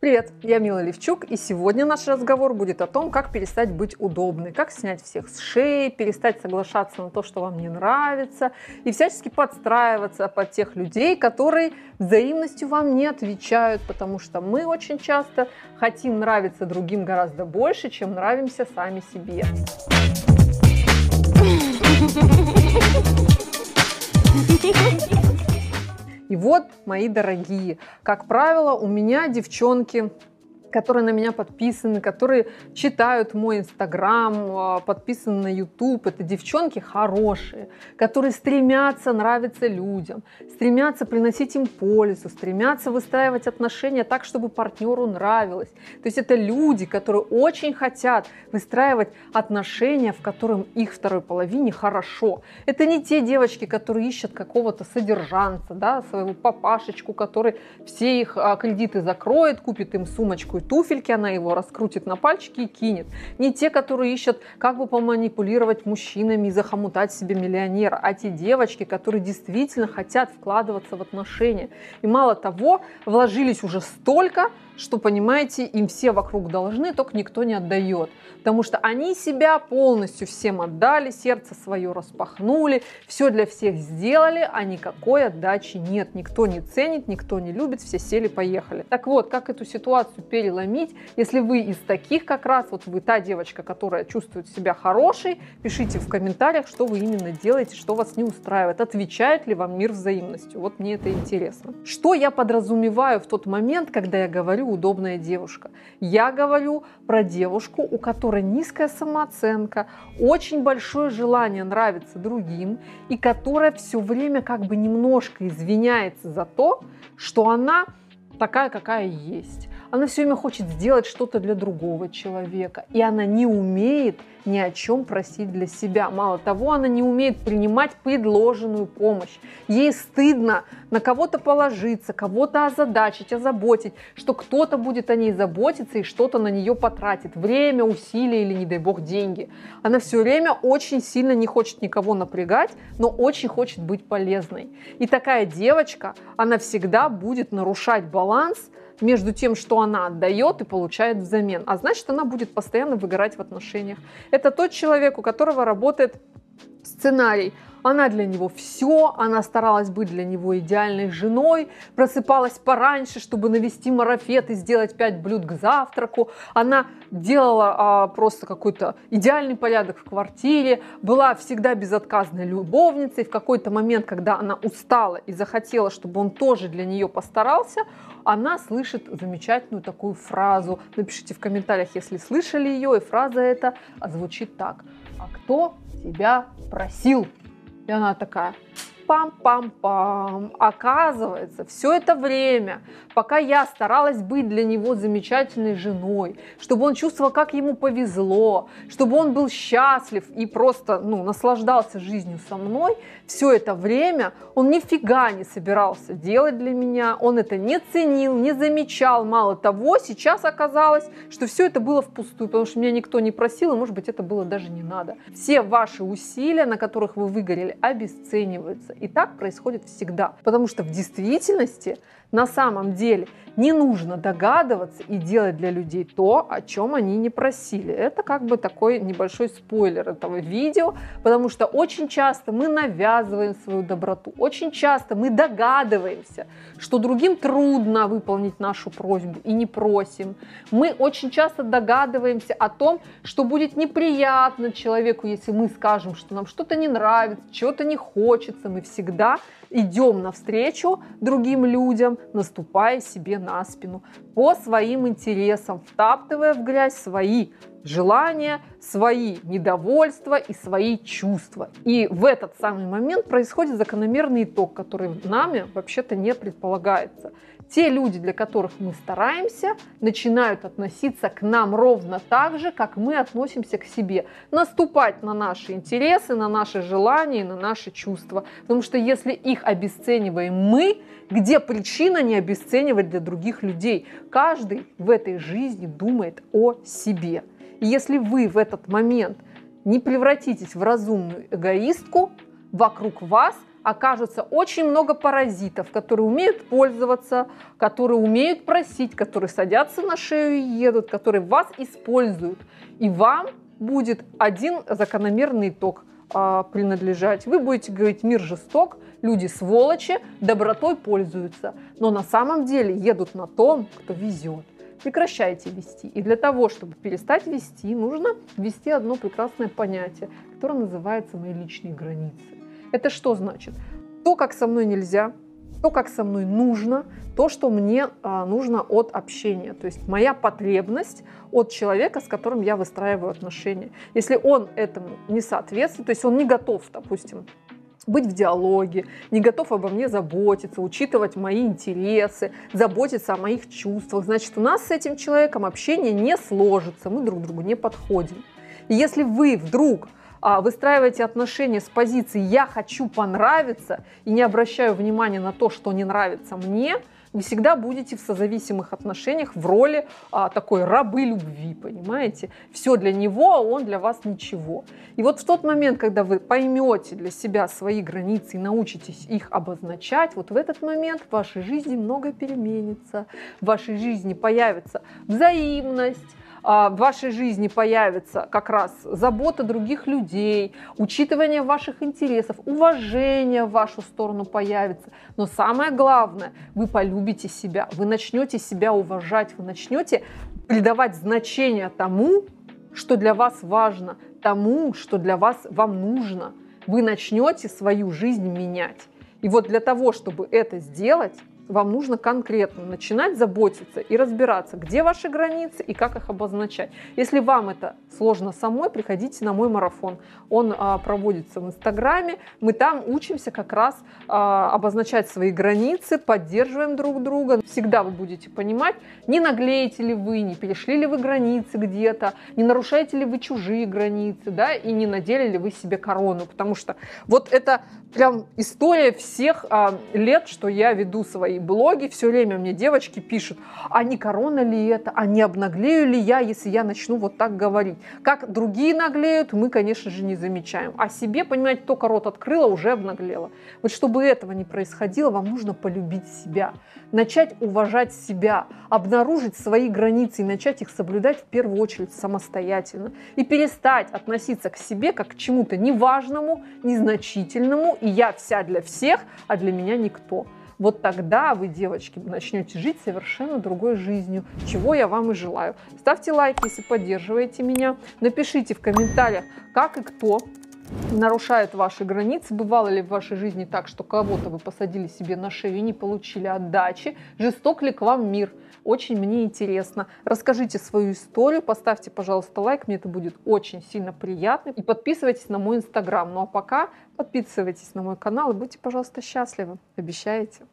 Привет, я Мила Левчук, и сегодня наш разговор будет о том, как перестать быть удобной, как снять всех с шеи, перестать соглашаться на то, что вам не нравится, и всячески подстраиваться под тех людей, которые взаимностью вам не отвечают, потому что мы очень часто хотим нравиться другим гораздо больше, чем нравимся сами себе. И вот, мои дорогие, как правило, у меня девчонки которые на меня подписаны, которые читают мой инстаграм, а, подписаны на YouTube. Это девчонки хорошие, которые стремятся нравиться людям, стремятся приносить им пользу, стремятся выстраивать отношения так, чтобы партнеру нравилось. То есть это люди, которые очень хотят выстраивать отношения, в котором их второй половине хорошо. Это не те девочки, которые ищут какого-то содержанца, да, своего папашечку, который все их а, кредиты закроет, купит им сумочку и туфельки, она его раскрутит на пальчики и кинет. Не те, которые ищут, как бы поманипулировать мужчинами и захомутать себе миллионера, а те девочки, которые действительно хотят вкладываться в отношения. И мало того, вложились уже столько, что, понимаете, им все вокруг должны, только никто не отдает. Потому что они себя полностью всем отдали, сердце свое распахнули, все для всех сделали, а никакой отдачи нет. Никто не ценит, никто не любит, все сели, поехали. Так вот, как эту ситуацию переломить, если вы из таких как раз, вот вы та девочка, которая чувствует себя хорошей, пишите в комментариях, что вы именно делаете, что вас не устраивает, отвечает ли вам мир взаимностью. Вот мне это интересно. Что я подразумеваю в тот момент, когда я говорю удобная девушка. Я говорю про девушку, у которой низкая самооценка, очень большое желание нравиться другим, и которая все время как бы немножко извиняется за то, что она такая, какая есть. Она все время хочет сделать что-то для другого человека, и она не умеет ни о чем просить для себя. Мало того, она не умеет принимать предложенную помощь. Ей стыдно на кого-то положиться, кого-то озадачить, озаботить, что кто-то будет о ней заботиться и что-то на нее потратит. Время, усилия или, не дай бог, деньги. Она все время очень сильно не хочет никого напрягать, но очень хочет быть полезной. И такая девочка, она всегда будет нарушать баланс между тем, что она отдает и получает взамен. А значит, она будет постоянно выгорать в отношениях. Это тот человек, у которого работает сценарий. Она для него все, она старалась быть для него идеальной женой, просыпалась пораньше, чтобы навести марафет и сделать пять блюд к завтраку. Она делала а, просто какой-то идеальный порядок в квартире, была всегда безотказной любовницей. В какой-то момент, когда она устала и захотела, чтобы он тоже для нее постарался, она слышит замечательную такую фразу. Напишите в комментариях, если слышали ее, и фраза эта звучит так. А кто тебя просил? И она такая, пам-пам-пам. Оказывается, все это время, пока я старалась быть для него замечательной женой, чтобы он чувствовал, как ему повезло, чтобы он был счастлив и просто ну, наслаждался жизнью со мной, все это время он нифига не собирался делать для меня, он это не ценил, не замечал. Мало того, сейчас оказалось, что все это было впустую, потому что меня никто не просил, и, может быть, это было даже не надо. Все ваши усилия, на которых вы выгорели, обесцениваются. И так происходит всегда. Потому что в действительности на самом деле не нужно догадываться и делать для людей то, о чем они не просили. Это как бы такой небольшой спойлер этого видео, потому что очень часто мы навязываем свою доброту, очень часто мы догадываемся, что другим трудно выполнить нашу просьбу и не просим. Мы очень часто догадываемся о том, что будет неприятно человеку, если мы скажем, что нам что-то не нравится, чего-то не хочется. Мы всегда идем навстречу другим людям, наступая себе на спину по своим интересам, втаптывая в грязь свои желания, свои недовольства и свои чувства. И в этот самый момент происходит закономерный итог, который нами вообще-то не предполагается. Те люди, для которых мы стараемся, начинают относиться к нам ровно так же, как мы относимся к себе. Наступать на наши интересы, на наши желания, на наши чувства. Потому что если их обесцениваем мы, где причина не обесценивать для других людей? Каждый в этой жизни думает о себе. И если вы в этот момент не превратитесь в разумную эгоистку, вокруг вас окажется очень много паразитов, которые умеют пользоваться, которые умеют просить, которые садятся на шею и едут, которые вас используют. И вам будет один закономерный итог а, принадлежать. Вы будете говорить, мир жесток, люди сволочи, добротой пользуются. Но на самом деле едут на том, кто везет. Прекращайте вести. И для того, чтобы перестать вести, нужно ввести одно прекрасное понятие, которое называется «мои личные границы». Это что значит? То, как со мной нельзя, то, как со мной нужно, то, что мне а, нужно от общения. То есть моя потребность от человека, с которым я выстраиваю отношения. Если он этому не соответствует, то есть он не готов, допустим, быть в диалоге, не готов обо мне заботиться, учитывать мои интересы, заботиться о моих чувствах, значит, у нас с этим человеком общение не сложится, мы друг другу не подходим. И если вы вдруг а, выстраиваете отношения с позиции «я хочу понравиться» и не обращаю внимания на то, что не нравится мне, вы всегда будете в созависимых отношениях в роли а, такой рабы любви, понимаете? Все для него, а он для вас ничего. И вот в тот момент, когда вы поймете для себя свои границы и научитесь их обозначать, вот в этот момент в вашей жизни многое переменится, в вашей жизни появится взаимность, в вашей жизни появится как раз забота других людей, учитывание ваших интересов, уважение в вашу сторону появится. Но самое главное, вы полюбите себя, вы начнете себя уважать, вы начнете придавать значение тому, что для вас важно, тому, что для вас вам нужно. Вы начнете свою жизнь менять. И вот для того, чтобы это сделать, вам нужно конкретно начинать заботиться и разбираться, где ваши границы и как их обозначать. Если вам это сложно самой, приходите на мой марафон. Он а, проводится в Инстаграме. Мы там учимся как раз а, обозначать свои границы, поддерживаем друг друга. Всегда вы будете понимать, не наглеете ли вы, не перешли ли вы границы где-то, не нарушаете ли вы чужие границы, да, и не надели ли вы себе корону. Потому что вот это прям история всех а, лет, что я веду свои блоги, все время мне девочки пишут, а не корона ли это, а не обнаглею ли я, если я начну вот так говорить. Как другие наглеют, мы, конечно же, не замечаем. А себе, понимаете, только рот открыла, уже обнаглела. Вот чтобы этого не происходило, вам нужно полюбить себя, начать уважать себя, обнаружить свои границы и начать их соблюдать в первую очередь самостоятельно. И перестать относиться к себе как к чему-то неважному, незначительному, и я вся для всех, а для меня никто вот тогда вы, девочки, начнете жить совершенно другой жизнью, чего я вам и желаю. Ставьте лайки, если поддерживаете меня. Напишите в комментариях, как и кто нарушает ваши границы. Бывало ли в вашей жизни так, что кого-то вы посадили себе на шею и не получили отдачи? Жесток ли к вам мир? Очень мне интересно. Расскажите свою историю, поставьте, пожалуйста, лайк, мне это будет очень сильно приятно. И подписывайтесь на мой инстаграм. Ну а пока подписывайтесь на мой канал и будьте, пожалуйста, счастливы. Обещаете?